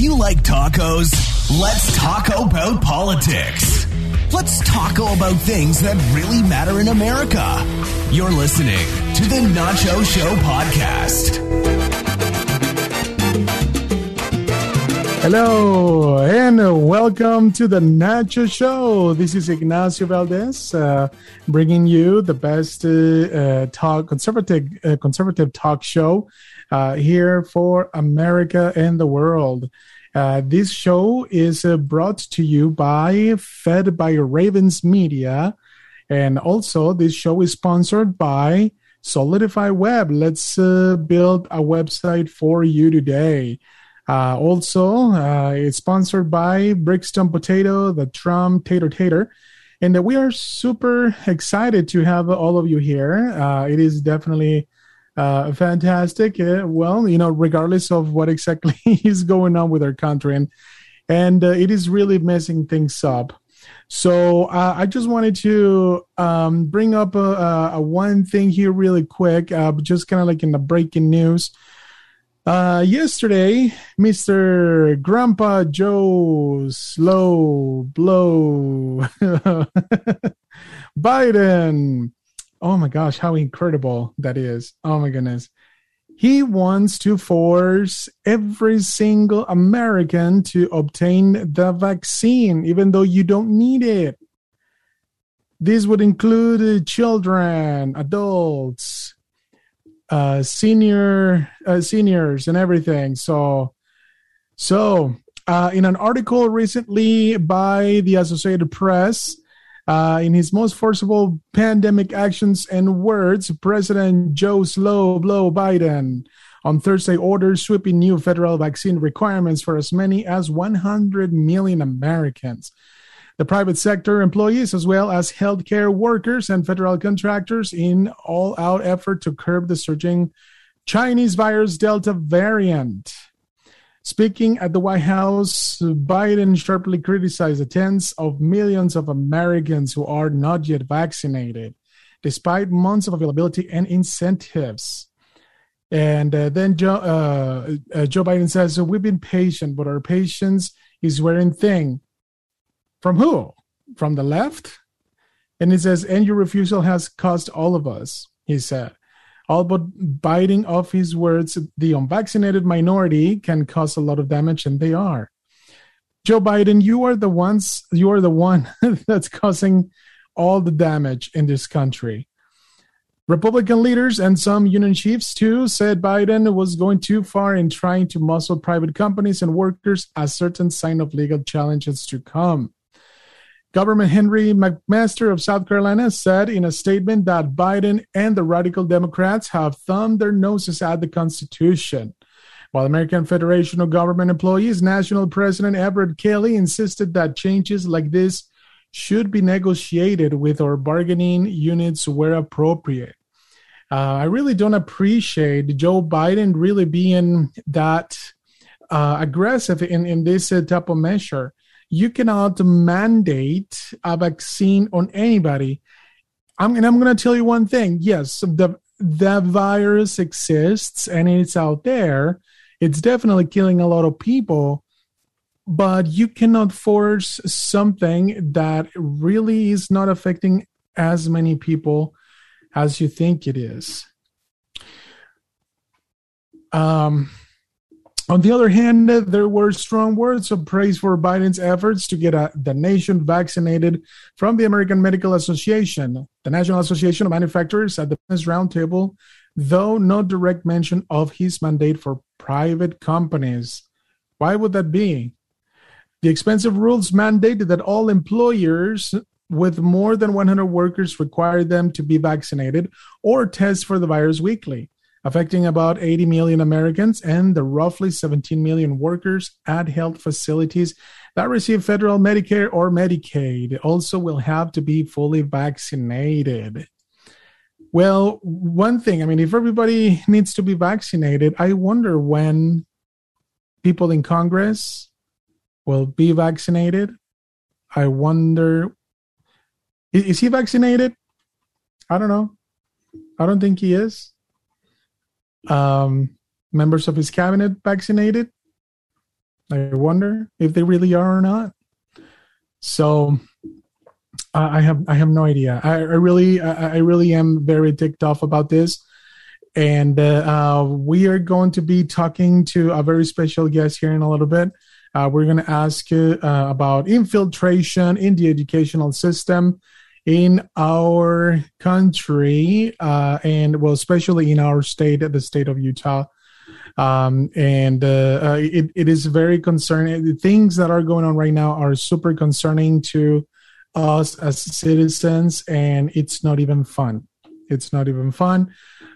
You like tacos? Let's talk about politics. Let's talk about things that really matter in America. You're listening to the Nacho Show podcast. Hello and welcome to the Nacho Show. This is Ignacio Valdez, uh, bringing you the best uh, uh, talk conservative uh, conservative talk show uh, here for America and the world. Uh, this show is brought to you by Fed by Ravens Media, and also this show is sponsored by Solidify Web. Let's build a website for you today. Uh, also, uh, it's sponsored by Brixton Potato, the Trump Tater Tater. And we are super excited to have all of you here. Uh, it is definitely uh, fantastic. Uh, well, you know, regardless of what exactly is going on with our country, and and uh, it is really messing things up. So uh, I just wanted to um, bring up a, a, one thing here really quick, uh, just kind of like in the breaking news. Uh, yesterday, Mr. Grandpa Joe Slow Blow Biden. Oh my gosh, how incredible that is. Oh my goodness. He wants to force every single American to obtain the vaccine, even though you don't need it. This would include children, adults, uh, senior uh, seniors and everything. So, so uh, in an article recently by the Associated Press, uh, in his most forcible pandemic actions and words, President Joe Slow Blow Biden on Thursday ordered sweeping new federal vaccine requirements for as many as 100 million Americans the private sector employees, as well as healthcare workers and federal contractors, in all out effort to curb the surging Chinese virus Delta variant. Speaking at the White House, Biden sharply criticized the tens of millions of Americans who are not yet vaccinated, despite months of availability and incentives. And uh, then Joe, uh, uh, Joe Biden says, We've been patient, but our patience is wearing thin from who? From the left? And he says, and your refusal has cost all of us, he said. All but biting off his words, the unvaccinated minority can cause a lot of damage, and they are. Joe Biden, you are the ones, you are the one that's causing all the damage in this country. Republican leaders and some union chiefs, too, said Biden was going too far in trying to muscle private companies and workers as certain sign of legal challenges to come. Governor Henry McMaster of South Carolina said in a statement that Biden and the radical Democrats have thumbed their noses at the Constitution. While American Federation of Government Employees National President Everett Kelly insisted that changes like this should be negotiated with our bargaining units where appropriate. Uh, I really don't appreciate Joe Biden really being that uh, aggressive in, in this uh, type of measure you cannot mandate a vaccine on anybody. I'm, and I'm going to tell you one thing. Yes, the the virus exists and it's out there. It's definitely killing a lot of people, but you cannot force something that really is not affecting as many people as you think it is. Um, on the other hand, there were strong words of praise for Biden's efforts to get uh, the nation vaccinated from the American Medical Association, the National Association of Manufacturers at the Business Roundtable, though no direct mention of his mandate for private companies. Why would that be? The expensive rules mandated that all employers with more than 100 workers require them to be vaccinated or test for the virus weekly affecting about 80 million Americans and the roughly 17 million workers at health facilities that receive federal Medicare or Medicaid also will have to be fully vaccinated. Well, one thing, I mean, if everybody needs to be vaccinated, I wonder when people in Congress will be vaccinated. I wonder, is he vaccinated? I don't know. I don't think he is um, members of his cabinet vaccinated? I wonder if they really are or not. So I have I have no idea. I, I really I, I, really am very ticked off about this, and uh, uh, we are going to be talking to a very special guest here in a little bit. Uh, we're going to ask uh, about infiltration in the educational system in our country, uh, and well, especially in our state, the state of Utah. Um, and it, it is very concerning. The things that are going on right now are super concerning to us as citizens, and it's not even fun. It's not even fun.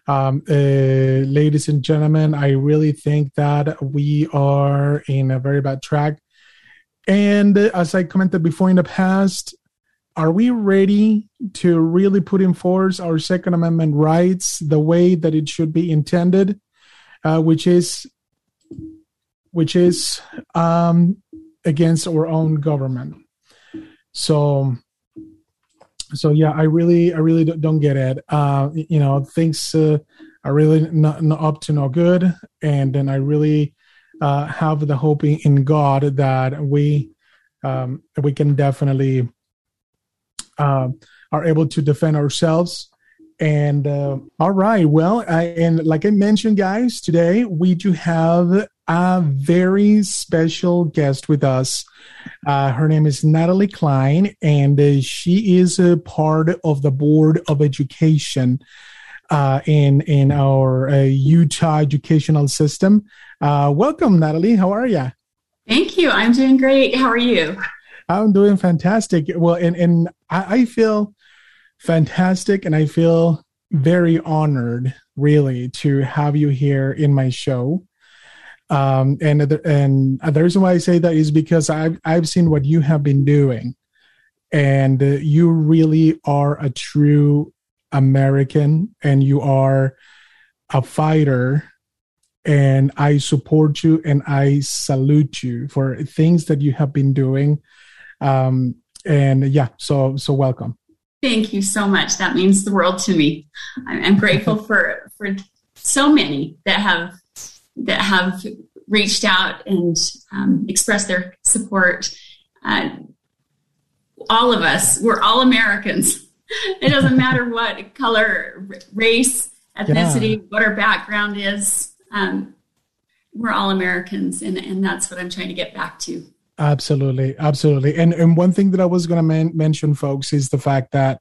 Um, uh, ladies and gentlemen, I really think that we are in a very bad track. And as I commented before in the past, are we ready to really put in force our Second Amendment rights the way that it should be intended, uh, which is which is um, against our own government? So, so yeah, I really, I really don't get it. Uh, you know, things uh, are really not, not up to no good, and then I really uh, have the hope in God that we um, we can definitely uh, are able to defend ourselves. And uh, all right, well, I, and like I mentioned, guys, today we do have a very special guest with us. Uh, her name is Natalie Cline, and uh, she is a part of the board of education uh, in in our uh, Utah educational system. Uh, welcome, Natalie. How are you? Thank you. I'm doing great. How are you? I'm doing fantastic. Well, and and I, I feel fantastic, and I feel very honored, really, to have you here in my show. Um, and and the reason why I say that is because I've I've seen what you have been doing, and you really are a true American, and you are a fighter. And I support you, and I salute you for things that you have been doing. Um, and yeah, so so welcome. Thank you so much. That means the world to me. I'm grateful for for so many that have that have reached out and um, expressed their support. Uh, all of us, we're all Americans. It doesn't matter what color, race, ethnicity, yeah. what our background is. Um, we're all Americans, and, and that's what I'm trying to get back to. Absolutely, absolutely. And and one thing that I was going to man- mention, folks, is the fact that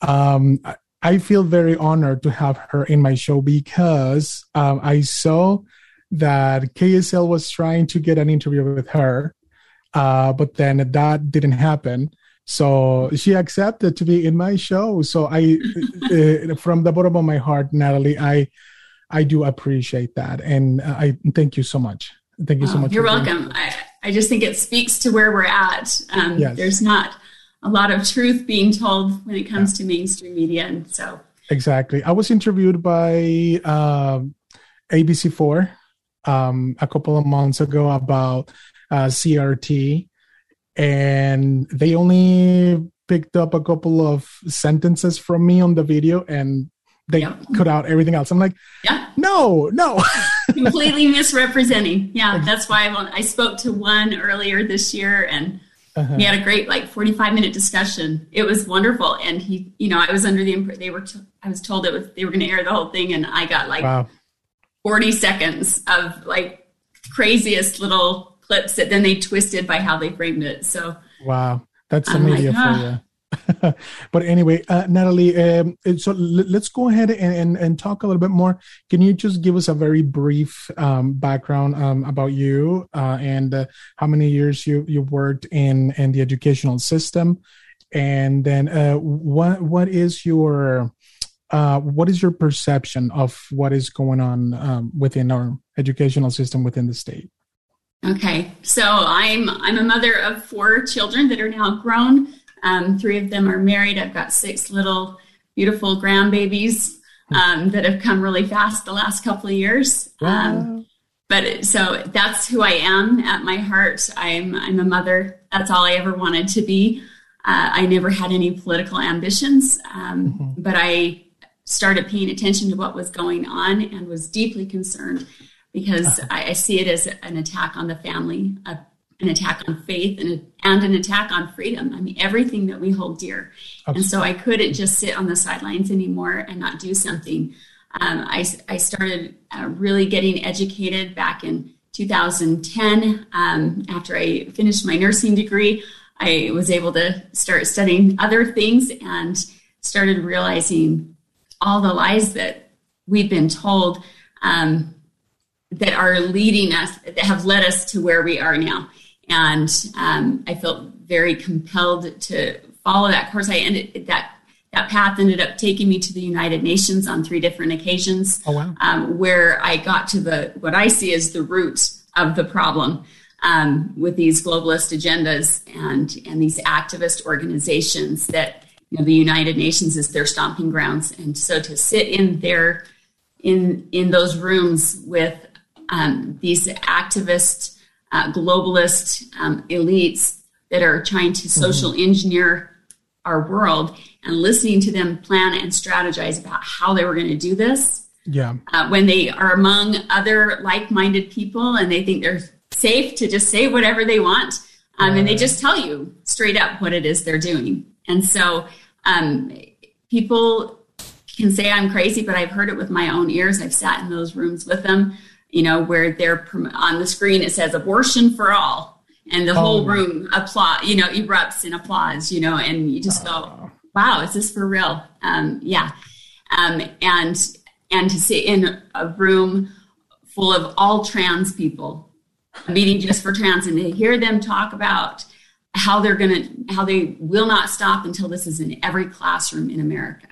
um, I feel very honored to have her in my show because um, I saw that KSL was trying to get an interview with her, uh, but then that didn't happen. So she accepted to be in my show. So I, uh, from the bottom of my heart, Natalie, I, I do appreciate that, and I thank you so much. Thank you so oh, much. You're welcome. I, I just think it speaks to where we're at. Um, yes. There's not a lot of truth being told when it comes yeah. to mainstream media, and so exactly. I was interviewed by uh, ABC4 um, a couple of months ago about uh, CRT, and they only picked up a couple of sentences from me on the video, and they cut out everything else. I'm like, yeah, no, no. Completely misrepresenting. Yeah, that's why I, I spoke to one earlier this year, and uh-huh. we had a great like 45 minute discussion. It was wonderful, and he, you know, I was under the impression they were. T- I was told it was they were going to air the whole thing, and I got like wow. 40 seconds of like craziest little clips that then they twisted by how they framed it. So wow, that's the media like, for you. but anyway, uh, Natalie, um, so l- let's go ahead and, and, and, talk a little bit more. Can you just give us a very brief um, background um, about you uh, and uh, how many years you you worked in in the educational system, and then uh, what what is your uh, what is your perception of what is going on um, within our educational system within the state? Okay, so I'm I'm a mother of four children that are now grown. Um, three of them are married. I've got six little beautiful grandbabies um, that have come really fast the last couple of years. Um, but so that's who I am at my heart. I'm I'm a mother. That's all I ever wanted to be. Uh, I never had any political ambitions, um, mm-hmm. but I started paying attention to what was going on and was deeply concerned because. I, I, see it as an attack on the family, a, an attack on faith, and, and an attack on freedom. I mean, everything that we hold dear. Absolutely. And so I couldn't just sit on the sidelines anymore and not do something. Um, I, I started uh, really getting educated back in 2010 um, after I finished my nursing degree. I was able to start studying other things and started realizing all the lies that we've been told um, that are leading us, that have led us to where we are now. And um, I felt very compelled to follow that course. I ended that that path ended up taking me to the United Nations on three different occasions. Oh, wow. um, where I got to the what I see as the root of the problem um, with these globalist agendas and and these activist organizations that you know the United Nations is their stomping grounds, and so to sit in there in in those rooms with um, these activist uh, globalist um, elites that are trying to mm-hmm. social mm-hmm. engineer our world and listening to them plan and strategize about how they were going to do this. Yeah. Uh, when they are among other like minded people and they think they're safe to just say whatever they want. Um, and they just tell you straight up what it is they're doing. And so um, people can say I'm crazy, but I've heard it with my own ears. I've sat in those rooms with them, you know, where they're on the screen, it says abortion for all. And the oh. whole room applaud, you know, erupts in applause, you know, and you just go, wow, is this for real? Um, yeah. Um, and, and to sit in a room full of all trans people a meeting just for trans and to hear them talk about how they're going to how they will not stop until this is in every classroom in america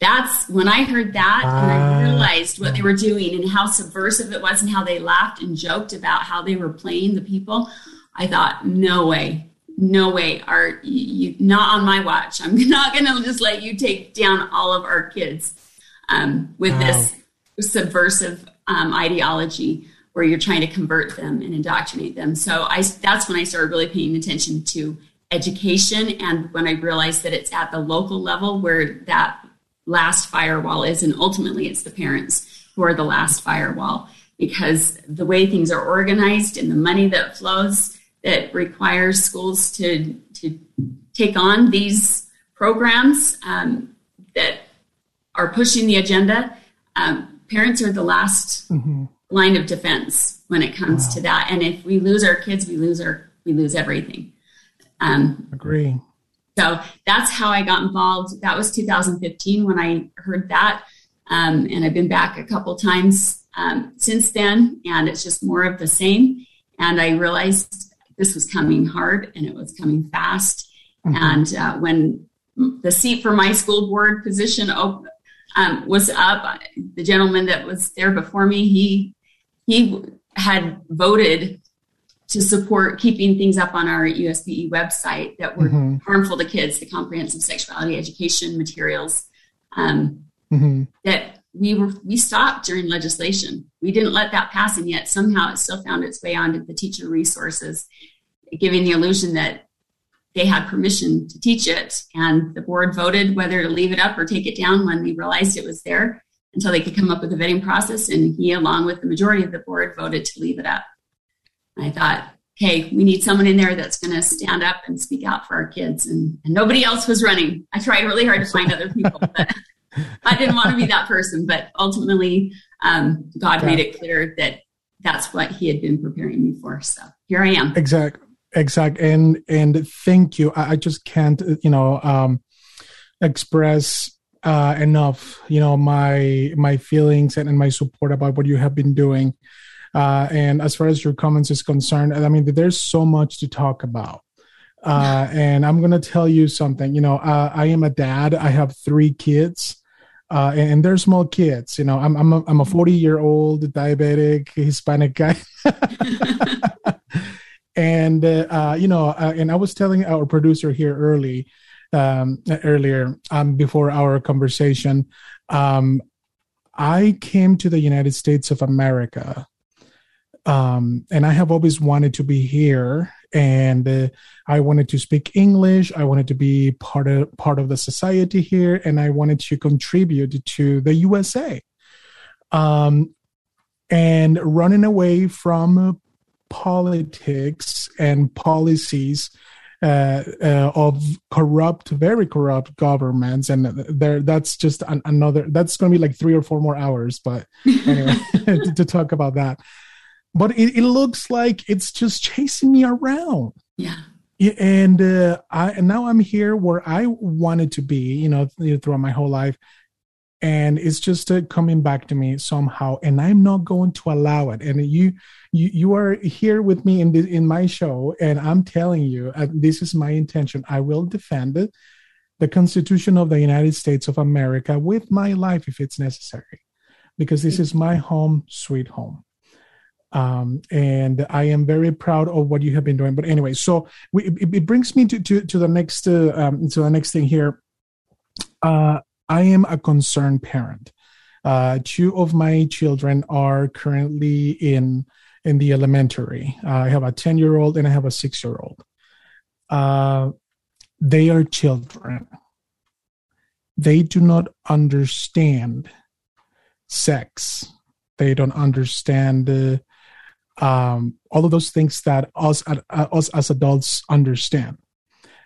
that's when i heard that uh, and i realized what they were doing and how subversive it was and how they laughed and joked about how they were playing the people i thought no way no way are you not on my watch i'm not going to just let you take down all of our kids um, with wow. this subversive um, ideology where you're trying to convert them and indoctrinate them. So I, that's when I started really paying attention to education. And when I realized that it's at the local level where that last firewall is, and ultimately it's the parents who are the last firewall because the way things are organized and the money that flows that requires schools to, to take on these programs um, that are pushing the agenda, um, parents are the last mm-hmm line of defense when it comes wow. to that. And if we lose our kids, we lose our we lose everything. Um, Agree. So that's how I got involved. That was 2015 when I heard that, um, and I've been back a couple times um, since then, and it's just more of the same. And I realized this was coming hard and it was coming fast. Mm-hmm. And uh, when the seat for my school board position op- um, was up, the gentleman that was there before me, he he had voted to support keeping things up on our USBE website that were mm-hmm. harmful to kids, the comprehensive sexuality education materials um, mm-hmm. that we were we stopped during legislation. We didn't let that pass, and yet somehow it still found its way onto the teacher resources, giving the illusion that they had permission to teach it. And the board voted whether to leave it up or take it down when they realized it was there until they could come up with a vetting process. And he, along with the majority of the board, voted to leave it up. I thought, hey, we need someone in there that's going to stand up and speak out for our kids. And, and, nobody else was running. I tried really hard to find other people, but I didn't want to be that person. But ultimately, um, God yeah. made it clear that that's what He had been preparing me for. So here I am. Exactly. Exact. And and thank you. I, I just can't, you know, um, express uh, enough, you know, my my feelings and, and my support about what you have been doing. Uh, and as far as your comments is concerned, I mean, there's so much to talk about. Uh, and I'm gonna tell you something. You know, uh, I am a dad. I have three kids, uh, and, and they're small kids. You know, I'm I'm a, I'm a 40 year old diabetic Hispanic guy. and uh, you know, and I was telling our producer here early um, earlier um, before our conversation. Um, I came to the United States of America, um, and I have always wanted to be here. And uh, I wanted to speak English. I wanted to be part of part of the society here, and I wanted to contribute to the USA. Um, and running away from politics and policies uh, uh, of corrupt, very corrupt governments, and there that's just an, another. That's going to be like three or four more hours, but anyway, to, to, talk about that. But it, it, looks like it's just chasing me around. Yeah. And uh, I and now I'm here where I wanted to be, you know, throughout my whole life, and it's just uh, coming back to me somehow and i'm not going to allow it and you you, you are here with me in this in my show and i'm telling you uh, this is my intention i will defend it, the constitution of the united states of america with my life if it's necessary because this is my home sweet home um, and I am very proud of what you have been doing. But anyway, so we, it, it, brings me to to, to the next uh, um, to the next thing here. Uh, I am a concerned parent. Uh, two of my children are currently in in the elementary. Uh, I have a ten year old and I have a six year old. Uh, they are children. They do not understand sex. They don't understand uh, um, all of those things that us uh, us as adults understand.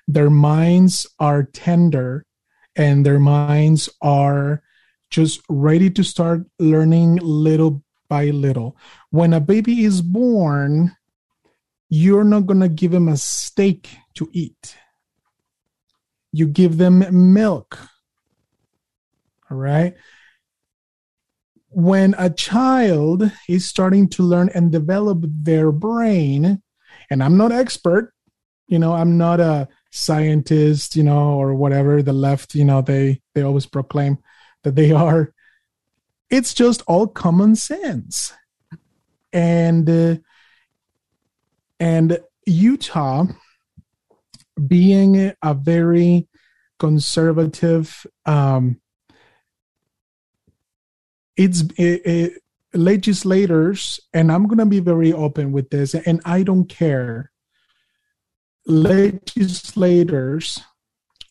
Their minds are tender and their minds are just ready to start learning little by little. When a baby is born, you're not going to give him a steak to eat. You give them milk. All right. When a child is starting to learn and develop their brain, and I'm not expert, you know, I'm not a scientist, you know, or whatever the left, you know, they they always proclaim that they are. It's just all common sense, and uh, and Utah, being a very conservative, um, it's it, it, legislators, and I'm going to be very open with this, and I don't care legislators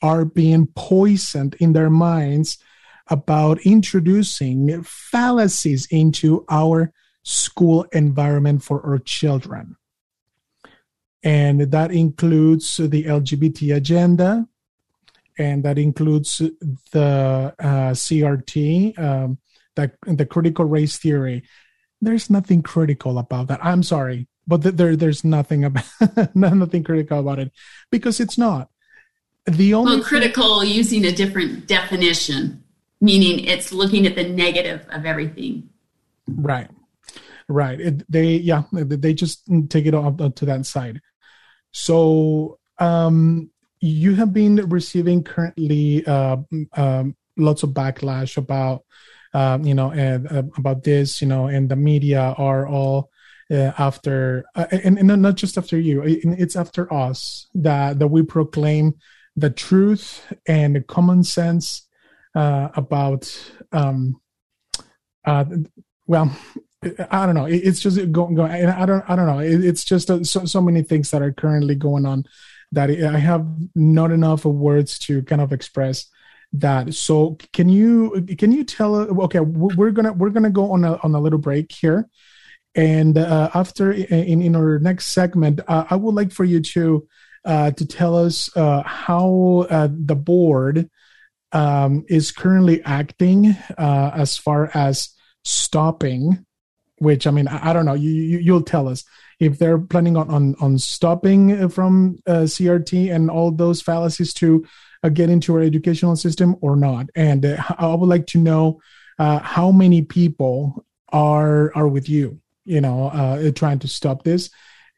are being poisoned in their minds about introducing fallacies into our school environment for our children. And that includes the LGBT agenda, and that includes the uh, CRT, um, the, the critical race theory. There's nothing critical about that. I'm sorry but there there's nothing about nothing critical about it because it's not the only well critical thing- using a different definition meaning it's looking at the negative of everything right right it, they yeah they just take it off to that side so um you have been receiving currently uh, um, lots of backlash about uh, you know and, uh, about this you know and the media are all uh, after uh, and, and not just after you it's after us that that we proclaim the truth and common sense uh, about um uh well I don't know. It's just going. Go, I don't. I don't know. It's just uh, so so many things that are currently going on that I have not enough words to kind of express that. So can you can you tell? Okay, we're gonna we're gonna go on a on a little break here, and uh, after in, in our next segment, uh, I would like for you to uh, to tell us uh, how uh, the board um, is currently acting uh, as far as stopping. Which I mean, I, I don't know. You, you will tell us if they're planning on on, on stopping from CRT and all those fallacies to get into our educational system or not. And I would like to know how many people are are with you you know, uh, trying to stop this.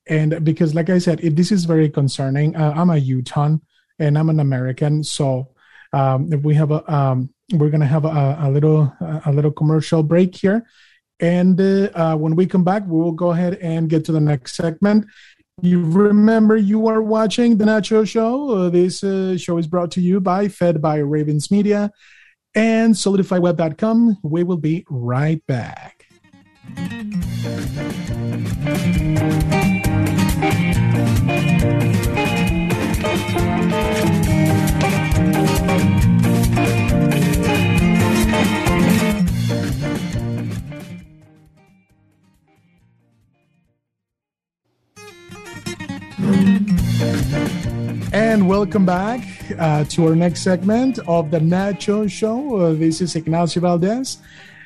And because, like I said, it, this is very concerning. Uh, I'm a Utahn and I'm an American, so um, we have a um, we're gonna have a, a, little a little commercial break here, and uh, uh, when we come back, we will go ahead and get to the next segment. You remember you are watching the Nacho Show. Uh, this uh, show is brought to you by Fed by Ravens Media and SolidifyWeb.com. We will be right back. Welcome back uh, to our next segment of the Nacho Show. Uh, this is Ignacio Valdez.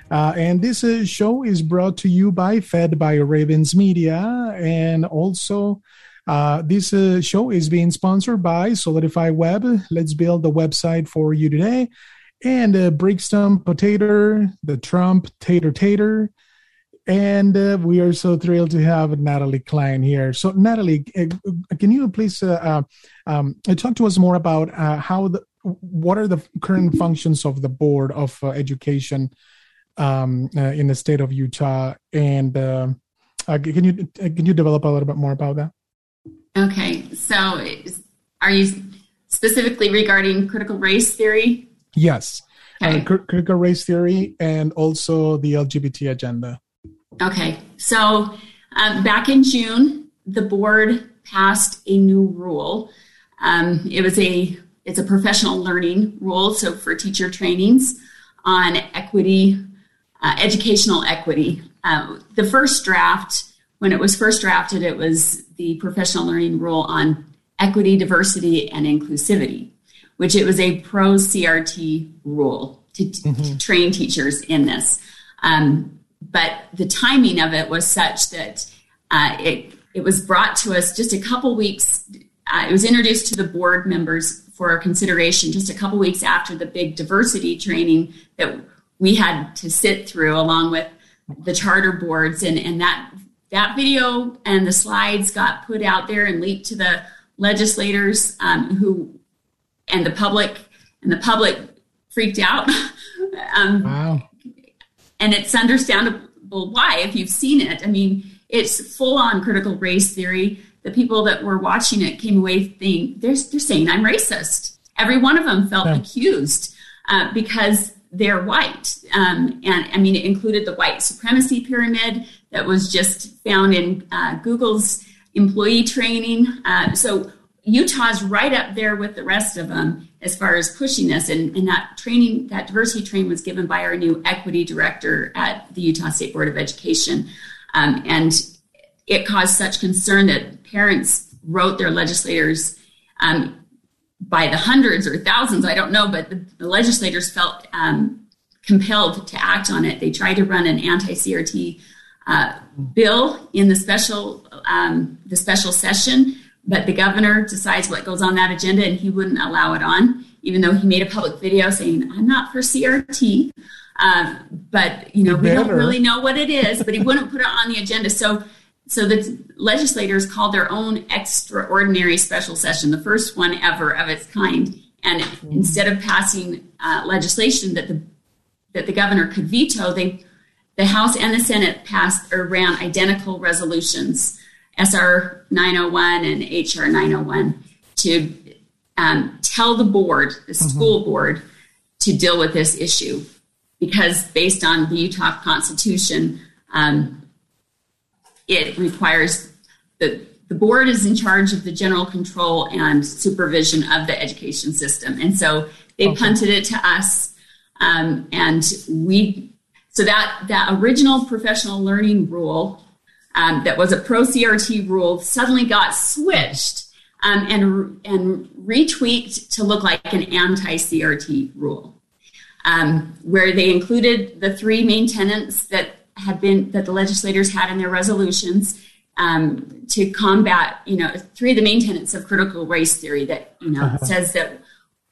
Uh, and this uh, show is brought to you by Fed by Ravens Media. And also, uh, this uh, show is being sponsored by Solidify Web. Let's build the website for you today. And Brixton Potato, the Trump Tater Tater. And uh, we are so thrilled to have Natalie Cline here. So, Natalie, uh, can you please uh, um, talk to us more about how the what are the current functions of the Board of Education um, in the state of Utah? And can you can you develop a little bit more about that? Okay, so are you specifically regarding critical race theory? Yes, okay. uh, critical race theory and also the LGBT agenda. Okay, so um, back in June, the board passed a new rule. Um, it was a it's a professional learning rule, so for teacher trainings on equity, uh, educational equity. Uh, the first draft, when it was first drafted, it was the professional learning rule on equity, diversity, and inclusivity, which it was a pro CRT rule to, mm-hmm. to train teachers in this. Um, but the timing of it was such that uh, it it was brought to us just a couple weeks. Uh, it was introduced to the board members for consideration just a couple weeks after the big diversity training that we had to sit through, along with the charter boards, and and that that video and the slides got put out there and leaked to the legislators um, who and the public, and the public freaked out. um, wow and it's understandable why if you've seen it. I mean, it's full on critical race theory. The people that were watching it came away thinking they're, they're saying I'm racist. Every one of them felt yeah. accused uh, because they're white. Um, and I mean, it included the white supremacy pyramid that was just found in uh, Google's employee training. Uh, so Utah's right up there with the rest of them as far as pushing this. And, and that training, that diversity training was given by our new equity director at the Utah State Board of Education. Um, and it caused such concern that parents wrote their legislators um, by the hundreds or thousands, I don't know, but the, the legislators felt um, compelled to act on it. They tried to run an anti-CRT uh, bill in the special um, the special session but the governor decides what goes on that agenda and he wouldn't allow it on, even though he made a public video saying, I'm not for CRT. Um, but, you know, we don't really know what it is, but he wouldn't put it on the agenda. So, so the legislators called their own extraordinary special session, the first one ever of its kind. And mm-hmm. instead of passing uh, legislation that the that the governor could veto, they the House and the Senate passed or ran identical resolutions SR 901 and HR 901 to um, tell the board, the mm-hmm. school board, to deal with this issue because based on the Utah Constitution, um, it requires the the board is in charge of the general control and supervision of the education system, and so they okay. punted it to us, um, and we. So that that original professional learning rule um, that was a pro CRT rule suddenly got switched um, and, and retweaked to look like an anti CRT rule, um, where they included the three main tenets that had been that the legislators had in their resolutions um, to combat, you know, three of the main tenets of critical race theory that you know uh-huh. says that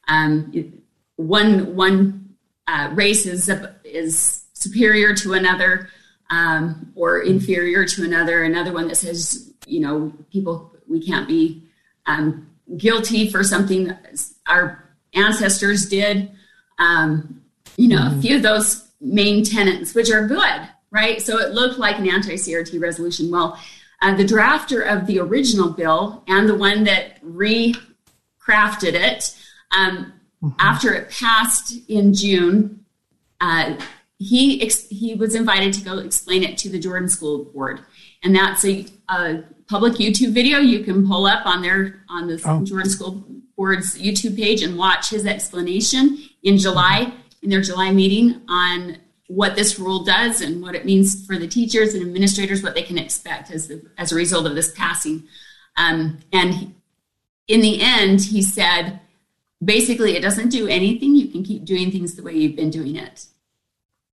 um, one one uh, race is is superior to another um, or inferior to another. Another one that says, you know, people, we can't be um, guilty for something our ancestors did. Um, you know, mm-hmm. a few of those main tenets, which are good, right? So it looked like an anti CRT resolution. Well, uh, the drafter of the original bill and the one that recrafted it, um, mm-hmm. after it passed in June, uh, he ex- he was invited to go explain it to the Jordan School Board, and that's a, a public YouTube video you can pull up on their on the oh. Jordan School Board's YouTube page and watch his explanation in July in their July meeting on what this rule does and what it means for the teachers and administrators, what they can expect as the, as a result of this passing. Um, and in the end, he said, basically, it doesn't do anything. You can keep doing things the way you've been doing it.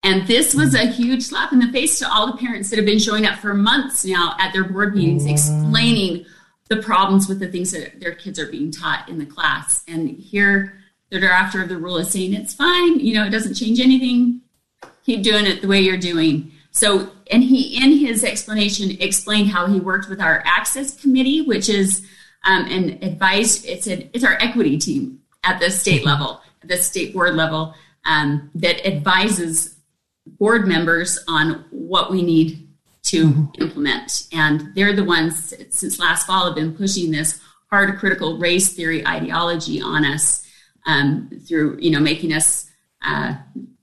And this was a huge slap in the face to all the parents that have been showing up for months now at their board meetings, explaining the problems with the things that their kids are being taught in the class. And here, the drafter of the rule is saying it's fine, you know, it doesn't change anything. Keep doing it the way you're doing. So, and he, in his explanation, explained how he worked with our access committee, which is um, an advice. It's an it's our equity team at the state level, at the state board level, um, that advises board members on what we need to mm-hmm. implement. And they're the ones since last fall have been pushing this hard critical race theory ideology on us um, through you know making us uh,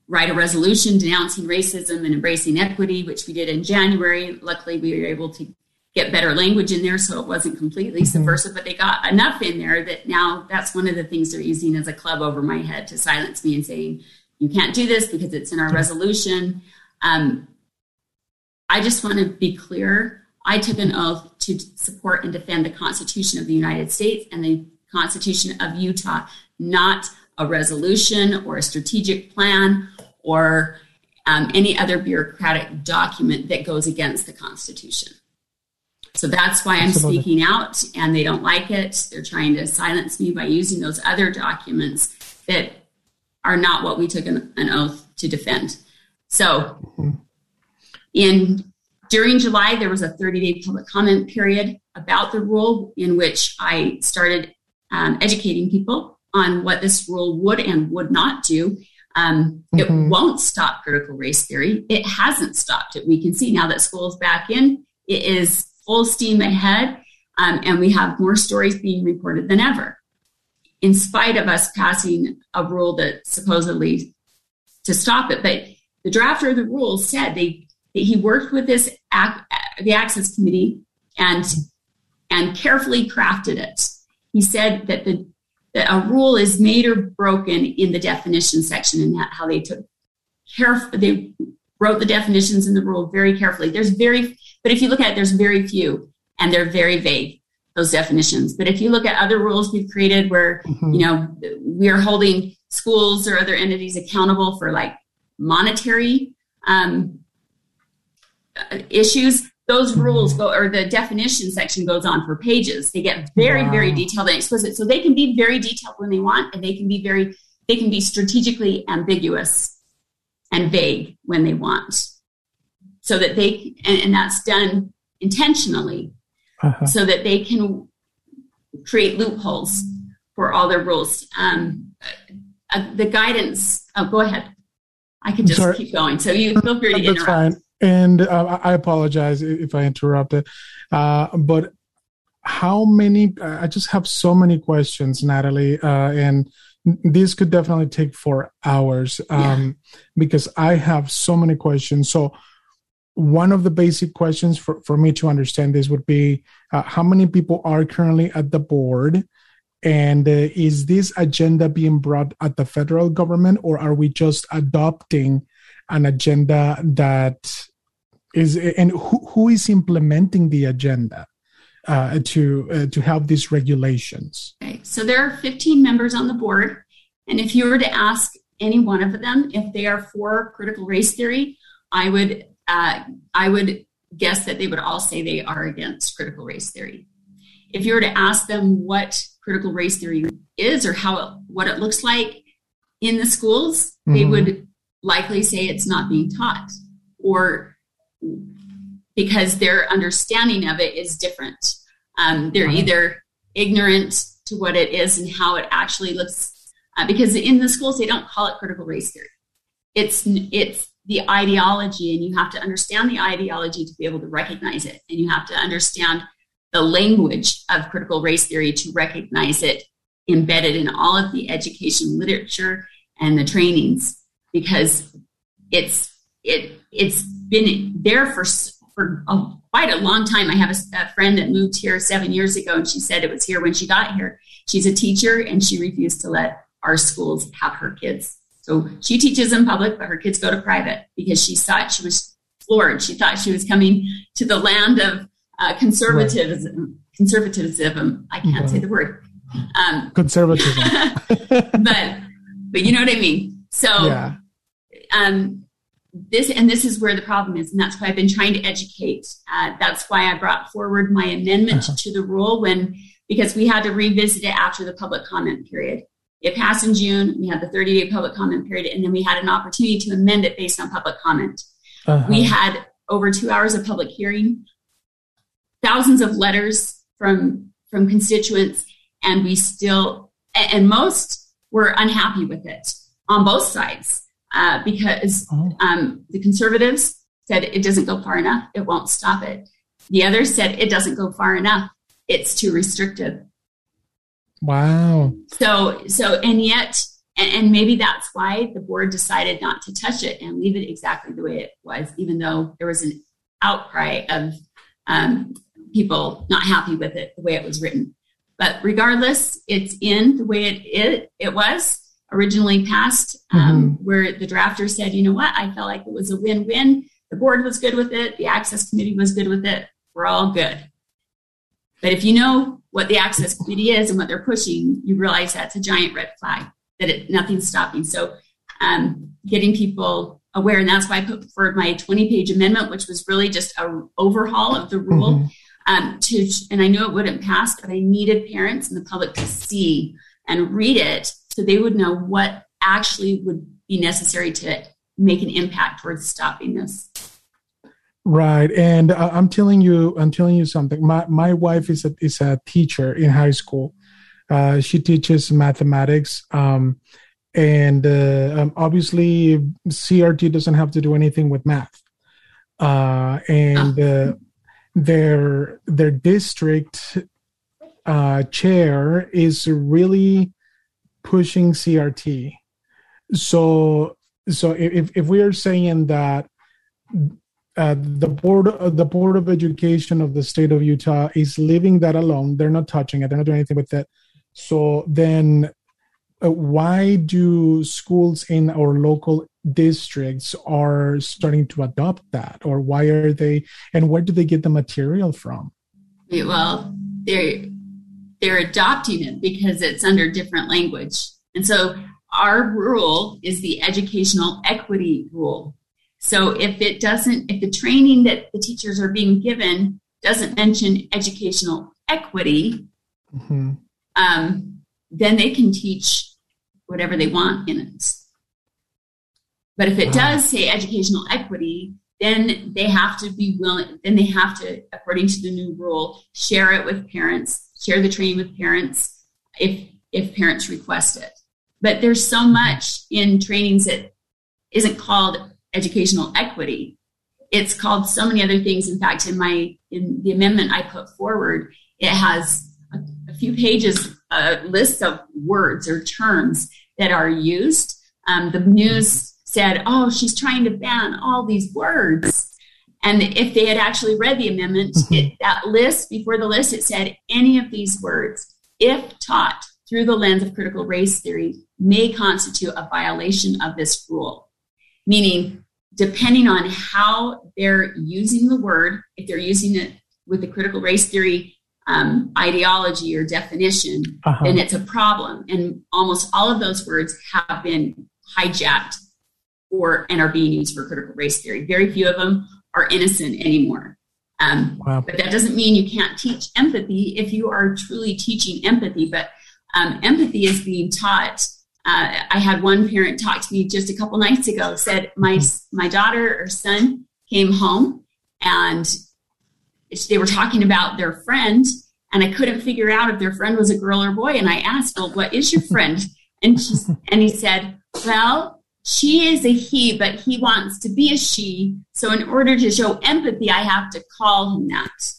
write a resolution denouncing racism and embracing equity, which we did in January. Luckily, we were able to get better language in there so it wasn't completely mm-hmm. subversive, but they got enough in there that now that's one of the things they're using as a club over my head to silence me and saying, you can't do this because it's in our resolution. Um, I just want to be clear. I took an oath to support and defend the Constitution of the United States and the Constitution of Utah, not a resolution or a strategic plan or um, any other bureaucratic document that goes against the Constitution. So that's why I'm Absolutely. speaking out, and they don't like it. They're trying to silence me by using those other documents that are not what we took an, an oath to defend. So, in during July, there was a 30 day public comment period about the rule in which I started um, educating people on what this rule would and would not do. Um, mm-hmm. It won't stop critical race theory. It hasn't stopped it. We can see now that school's back in. It is full steam ahead, um, and we have more stories being reported than ever. In spite of us passing a rule that supposedly to stop it, but the drafter of the rule said they that he worked with this the access committee and and carefully crafted it. He said that the that a rule is made or broken in the definition section and how they took careful they wrote the definitions in the rule very carefully. There's very but if you look at it, there's very few and they're very vague those definitions. But if you look at other rules we've created where, mm-hmm. you know, we're holding schools or other entities accountable for like monetary um, issues, those mm-hmm. rules go or the definition section goes on for pages. They get very, wow. very detailed and explicit. So they can be very detailed when they want, and they can be very, they can be strategically ambiguous and vague when they want. So that they and, and that's done intentionally uh-huh. so that they can create loopholes for all their rules. Um, uh, the guidance. Oh, go ahead. I could just Sorry. keep going. So you feel free to That's interrupt. Fine. And uh, I apologize if I interrupted, uh, but how many? I just have so many questions, Natalie, uh, and this could definitely take four hours um, yeah. because I have so many questions. So one of the basic questions for, for me to understand this would be uh, how many people are currently at the board? And uh, is this agenda being brought at the federal government or are we just adopting an agenda that is and who, who is implementing the agenda uh, to uh, to help these regulations? Okay so there are 15 members on the board and if you were to ask any one of them if they are for critical race theory i would uh, I would guess that they would all say they are against critical race theory. If you were to ask them what critical race theory is or how it, what it looks like in the schools, mm-hmm. they would likely say it's not being taught or because their understanding of it is different. Um, they're either ignorant to what it is and how it actually looks uh, because in the schools they don't call it critical race theory. It's it's the ideology and you have to understand the ideology to be able to recognize it and you have to understand the language of critical race theory to recognize it embedded in all of the education literature and the trainings because it's it it's been there for for a, quite a long time. I have a, a friend that moved here seven years ago, and she said it was here when she got here. She's a teacher, and she refused to let our schools have her kids so she teaches in public, but her kids go to private because she thought she was floored. She thought she was coming to the land of uh, conservatism. Right. Conservatism. I can't right. say the word. Um, Conservatism. but but you know what I mean. So yeah. um, this and this is where the problem is, and that's why I've been trying to educate. Uh, that's why I brought forward my amendment Uh-huh. to the rule when because we had to revisit it after the public comment period. It passed in June. We had the 30 day public comment period, and then we had an opportunity to amend it based on public comment. Uh-huh. We had over two hours of public hearing, thousands of letters from from constituents, and we still and, most were unhappy with it on both sides uh, because Oh. um, the conservatives said it doesn't go far enough, it won't stop it. The others said it doesn't go far enough, it's too restrictive. Wow. So, so, and yet, and, and maybe that's why the board decided not to touch it and leave it exactly the way it was, even though there was an outcry of um, people not happy with it the way it was written. But regardless, it's in the way it it, it was originally passed, um, where the drafter said, you know what, I felt like it was a win-win. The board was good with it. The access committee was good with it. We're all good. But if you know what the access committee is and what they're pushing, you realize that's a giant red flag that it, nothing's stopping. So, um, getting people aware, and that's why I put forward my 20 page amendment, which was really just a overhaul of the rule. Mhm. Um, to and I knew it wouldn't pass, but I needed parents and the public to see and read it so they would know what actually would be necessary to make an impact towards stopping this. Right, and uh, I'm telling you, I'm telling you something. My my wife is a is a teacher in high school. Uh, she teaches mathematics, um, and uh, um, obviously CRT doesn't have to do anything with math. Uh, and uh, their their district uh, chair is really pushing CRT. So so if if we are saying that uh, the board uh, the board of education of the state of utah is leaving that alone. They're not touching it. They're not doing anything with it. So then uh, why do schools in our local districts are starting to adopt that? Or why are they and where do they get the material from? Well, they're they're adopting it because it's under different language, and so our rule is the educational equity rule. So if it doesn't, if the training that the teachers are being given doesn't mention educational equity, Mhm. um, then they can teach whatever they want in it. But if it Wow. does say educational equity, then they have to be willing, then they have to, according to the new rule, share it with parents, share the training with parents if if parents request it. But there's so much in trainings that isn't called educational equity. It's called so many other things. In fact, in my in the amendment I put forward, it has a, a few pages, a list of words or terms that are used. Um, the news said, "Oh, she's trying to ban all these words." And if they had actually read the amendment, it, that list before the list, it said any of these words, if taught through the lens of critical race theory, may constitute a violation of this rule. Meaning, depending on how they're using the word, if they're using it with the critical race theory um, ideology or definition, Uh-huh. then it's a problem. And almost all of those words have been hijacked or and are being used for critical race theory. Very few of them are innocent anymore. Um, wow but that doesn't mean you can't teach empathy if you are truly teaching empathy. But um, empathy is being taught. Uh, I had one parent talk to me just a couple nights ago. Said my my daughter or son came home and they were talking about their friend, and I couldn't figure out if their friend was a girl or boy. And I asked, "Well, what is your friend?" And she and he said, "Well, she is a he, but he wants to be a she. So in order to show empathy, I have to call him that."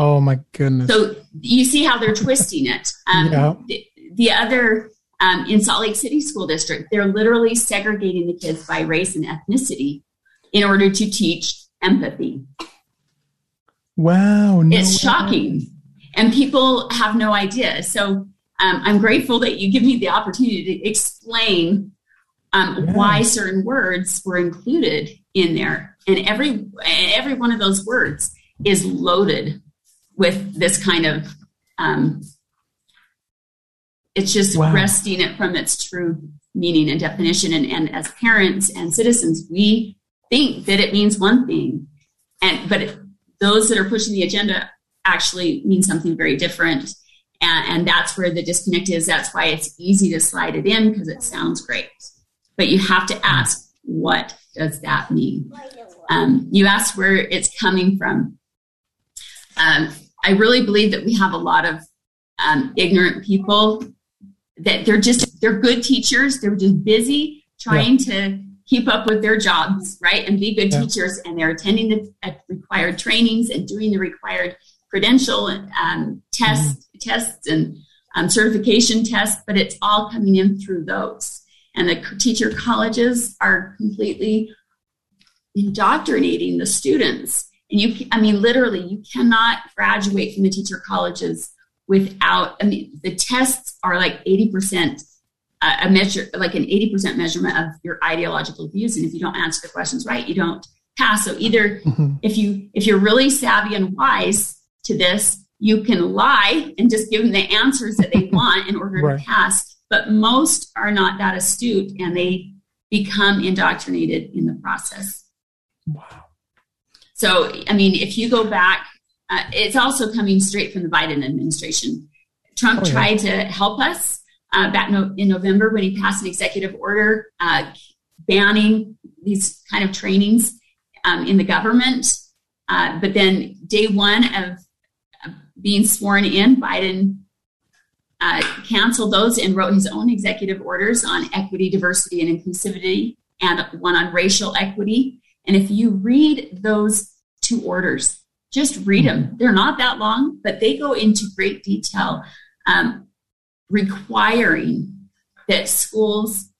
oh my goodness So you see how they're twisting it. Um, Yeah. the, the other um, in Salt Lake City School District, they're literally segregating the kids by race and ethnicity in order to teach empathy. wow no it's way. shocking, and people have no idea. So um, I'm grateful that you give me the opportunity to explain um, Yeah. why certain words were included in there, and every every one of those words is loaded with this kind of um, It's just wow. wresting it from its true meaning and definition. And, and as parents and citizens, we think that it means one thing, and but it, those that are pushing the agenda actually mean something very different. And, and that's where the disconnect is. That's why it's easy to slide it in because it sounds great. But you have to ask, what does that mean? Um, you asked where it's coming from. Um, I really believe that we have a lot of um, ignorant people that they're just they're good teachers. They're just busy trying yeah. to keep up with their jobs, right, and be good yeah. teachers, and they're attending the uh, required trainings and doing the required credential um, tests, mm-hmm. tests and um, certification tests. But it's all coming in through those, and the teacher colleges are completely indoctrinating the students. And you, I mean, literally, you cannot graduate from the teacher colleges without, I mean, the tests are like 80% uh, a measure, like an 80% measurement of your ideological views. And if you don't answer the questions right, you don't pass. So either mm-hmm. if you, if you're really savvy and wise to this, you can lie and just give them the answers that they want in order right. to pass. But most are not that astute and they become indoctrinated in the process. Wow. So, I mean, if you go back, uh, it's also coming straight from the Biden administration. Trump oh, yeah. tried to help us uh, back no, in November when he passed an executive order uh, banning these kind of trainings um, in the government. Uh, but then, day one of being sworn in, Biden uh, canceled those and wrote his own executive orders on equity, diversity, and inclusivity, and one on racial equity. And if you read those two orders, just read them. They're not that long, but they go into great detail, um, requiring that schools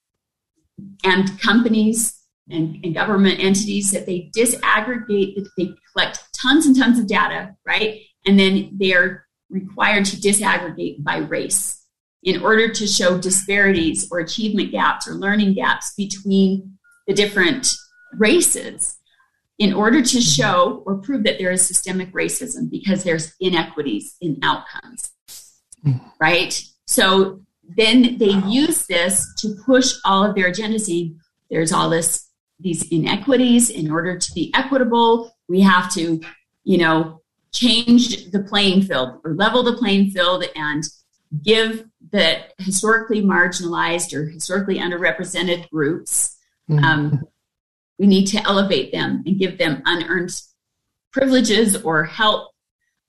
and companies and, and, government entities that they disaggregate, that they collect tons and tons of data, right? And then they're required to disaggregate by race in order to show disparities or achievement gaps or learning gaps between the different races in order to mm-hmm. show or prove that there is systemic racism because there's inequities in outcomes, mm. right? So then they use this to push all of their agenda saying there's all this these inequities in order to be equitable we have to you know change the playing field or level the playing field and give the historically marginalized or historically underrepresented groups mm-hmm. um, we need to elevate them and give them unearned privileges or help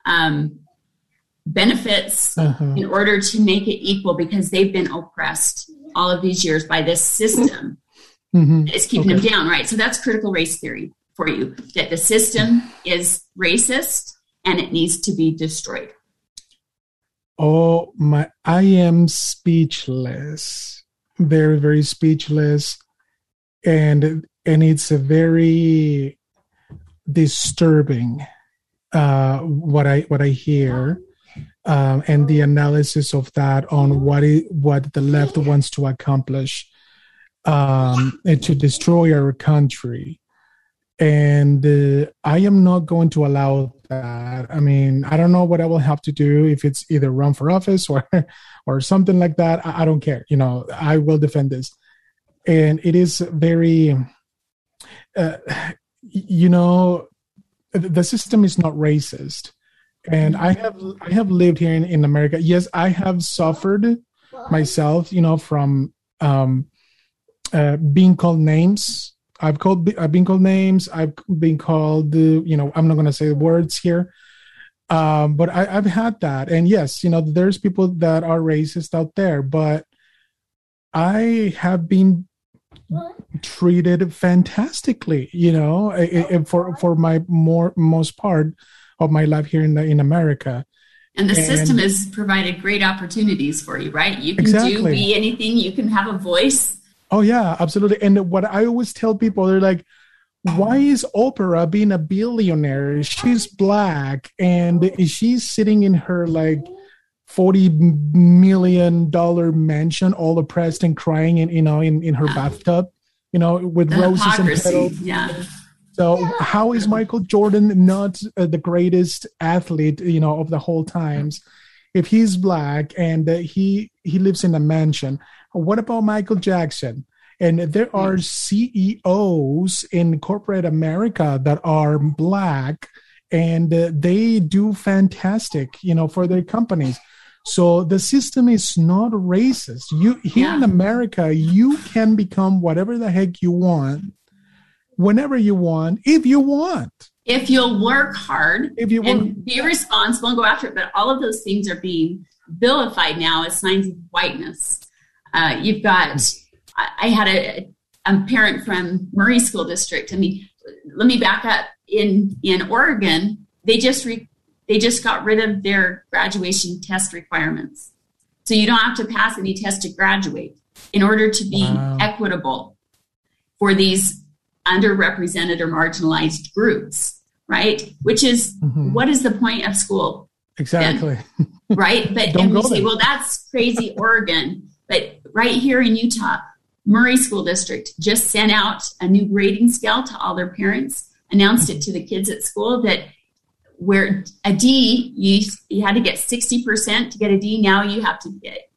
um, benefits uh-huh. in order to make it equal because they've been oppressed all of these years by this system mm-hmm. it's keeping okay. them down right so that's critical race theory for you that the system is racist and it needs to be destroyed oh my i am speechless very very speechless and and it's a very disturbing uh, what I what I hear, um, and the analysis of that on what it, what the left wants to accomplish um, and to destroy our country. And uh, I am not going to allow that. I mean, I don't know what I will have to do if it's either run for office or or something like that. I, I don't care. You know, I will defend this. And it is very uh, you know, the system is not racist. And I have I have lived here in, in America. Yes, I have suffered myself, you know, from um, uh, being called names. I've called I've been called names. I've been called, you know, I'm not to say the words here, um, but I, I've had that. And yes, you know, there's people that are racist out there, but I have been treated fantastically you know for for my more most part of my life here in the, in america and the and, system has provided great opportunities for you right you can exactly. do be anything you can have a voice oh yeah absolutely and what i always tell people they're like why is Oprah being a billionaire? She's black and she's sitting in her like forty million dollar mansion, all oppressed and crying in you know in, in her bathtub you know, with the roses and petals. Yeah. So how is Michael Jordan not uh, the greatest athlete, you know, of the whole times? if he's black and uh, he he lives in a mansion, what about Michael Jackson? And there are CEOs in corporate America that are black and uh, they do fantastic, you know, for their companies. So the system is not racist. You here yeah. in America, you can become whatever the heck you want, whenever you want, if you want. If you'll work hard if you and be responsible and go after it. But all of those things are being vilified now as signs of whiteness. Uh, you've got, I had a, a parent from Murray School District. I mean, let me back up. In in Oregon, they just re, they just got rid of their graduation test requirements. So you don't have to pass any test to graduate in order to be wow. equitable for these underrepresented or marginalized groups, right? Which is mm-hmm. what is the point of school? Exactly. Then, right? But and we say, well, that's crazy, Oregon. But right here in Utah, Murray School District just sent out a new grading scale to all their parents, announced it to the kids at school that where a D, you, you had to get 60% to get a D. Now you have to get,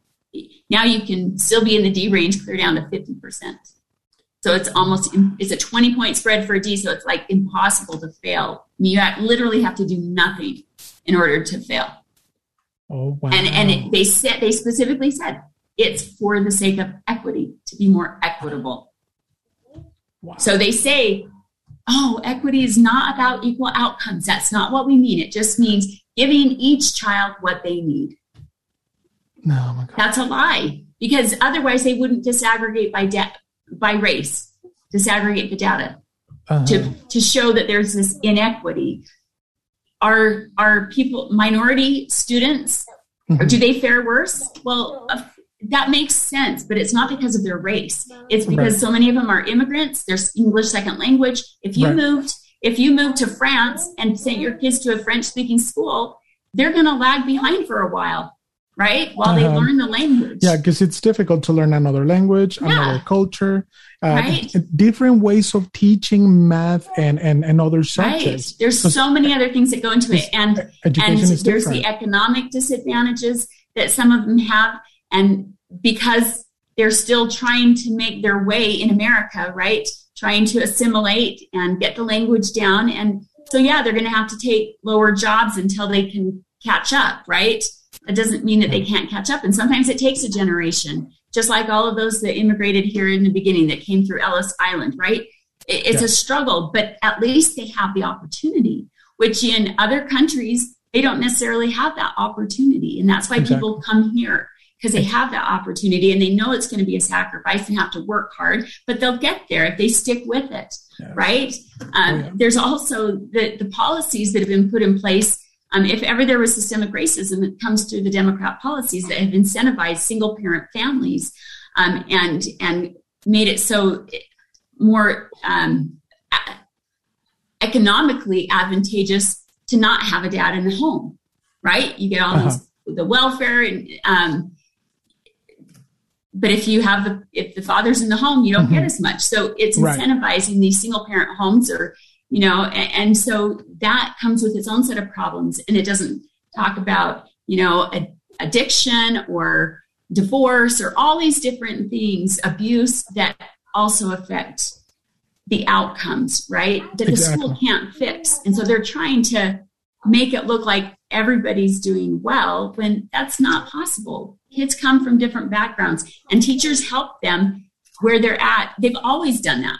now you can still be in the D range, clear down to 50%. So it's almost, it's a 20 point spread for a D. So it's like impossible to fail. I mean, you literally have to do nothing in order to fail. Oh, wow. And, and it, they said, they specifically said it's for the sake of equity to be more equitable. Wow. So they say oh, equity is not about equal outcomes. That's not what we mean. It just means giving each child what they need. No, oh That's a lie because otherwise they wouldn't disaggregate by de- by race, disaggregate the data uh-huh. to to show that there's this inequity. Are are people minority students? Mm-hmm. Do they fare worse? Well, that makes sense, but it's not because of their race. It's because right. so many of them are immigrants. There's English second language. If you right. moved, if you moved to France and sent your kids to a French speaking school, they're going to lag behind for a while, right? While uh-huh. they learn the language. Yeah, because it's difficult to learn another language, yeah. another culture, uh, right. different ways of teaching math and and, and other subjects. Right. There's so many other things that go into it, and and there's different. the economic disadvantages that some of them have and because they're still trying to make their way in America, right? Trying to assimilate and get the language down. And so, yeah, they're going to have to take lower jobs until they can catch up, right? That doesn't mean that they can't catch up. And sometimes it takes a generation, just like all of those that immigrated here in the beginning that came through Ellis Island, right? It's yeah. a struggle, but at least they have the opportunity, which in other countries, they don't necessarily have that opportunity. And that's why exactly. people come here because they have that opportunity and they know it's going to be a sacrifice and have to work hard, but they'll get there if they stick with it, yeah. right? Um, oh, yeah. There's also the, the policies that have been put in place. Um, if ever there was systemic racism, it comes through the Democrat policies that have incentivized single parent families um, and and made it so more um, economically advantageous to not have a dad in the home, right? You get all uh-huh. the welfare and um, but if you have the if the father's in the home you don't mm-hmm. get as much so it's incentivizing right. these single parent homes or you know and, and, so that comes with its own set of problems and it doesn't talk about you know addiction or divorce or all these different things abuse that also affect the outcomes right that exactly. the school can't fix and so they're trying to make it look like everybody's doing well when that's not possible kids come from different backgrounds and teachers help them where they're at. They've always done that.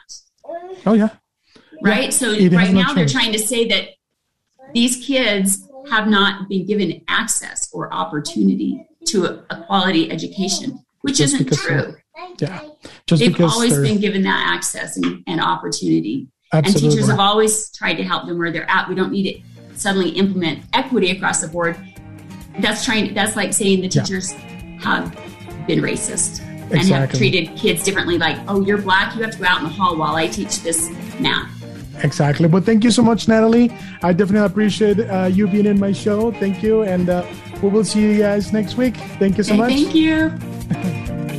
Oh, yeah. Right? Yeah. So, it right now, they're trying to say that these kids have not been given access or opportunity to a, a quality education, which Just isn't true. Yeah. Just They've always been given that access and, and opportunity. Absolutely. And teachers have always tried to help them where they're at. We don't need to suddenly implement equity across the board. That's trying. That's like saying the teachers yeah have been racist exactly. and have treated kids differently. Like, oh, you're black, you have to go out in the hall while I teach this math. Exactly. But thank you so much, Natalie. I definitely appreciate uh, you being in my show. Thank you. And uh, we will see you guys next week. Thank you so much. Thank you.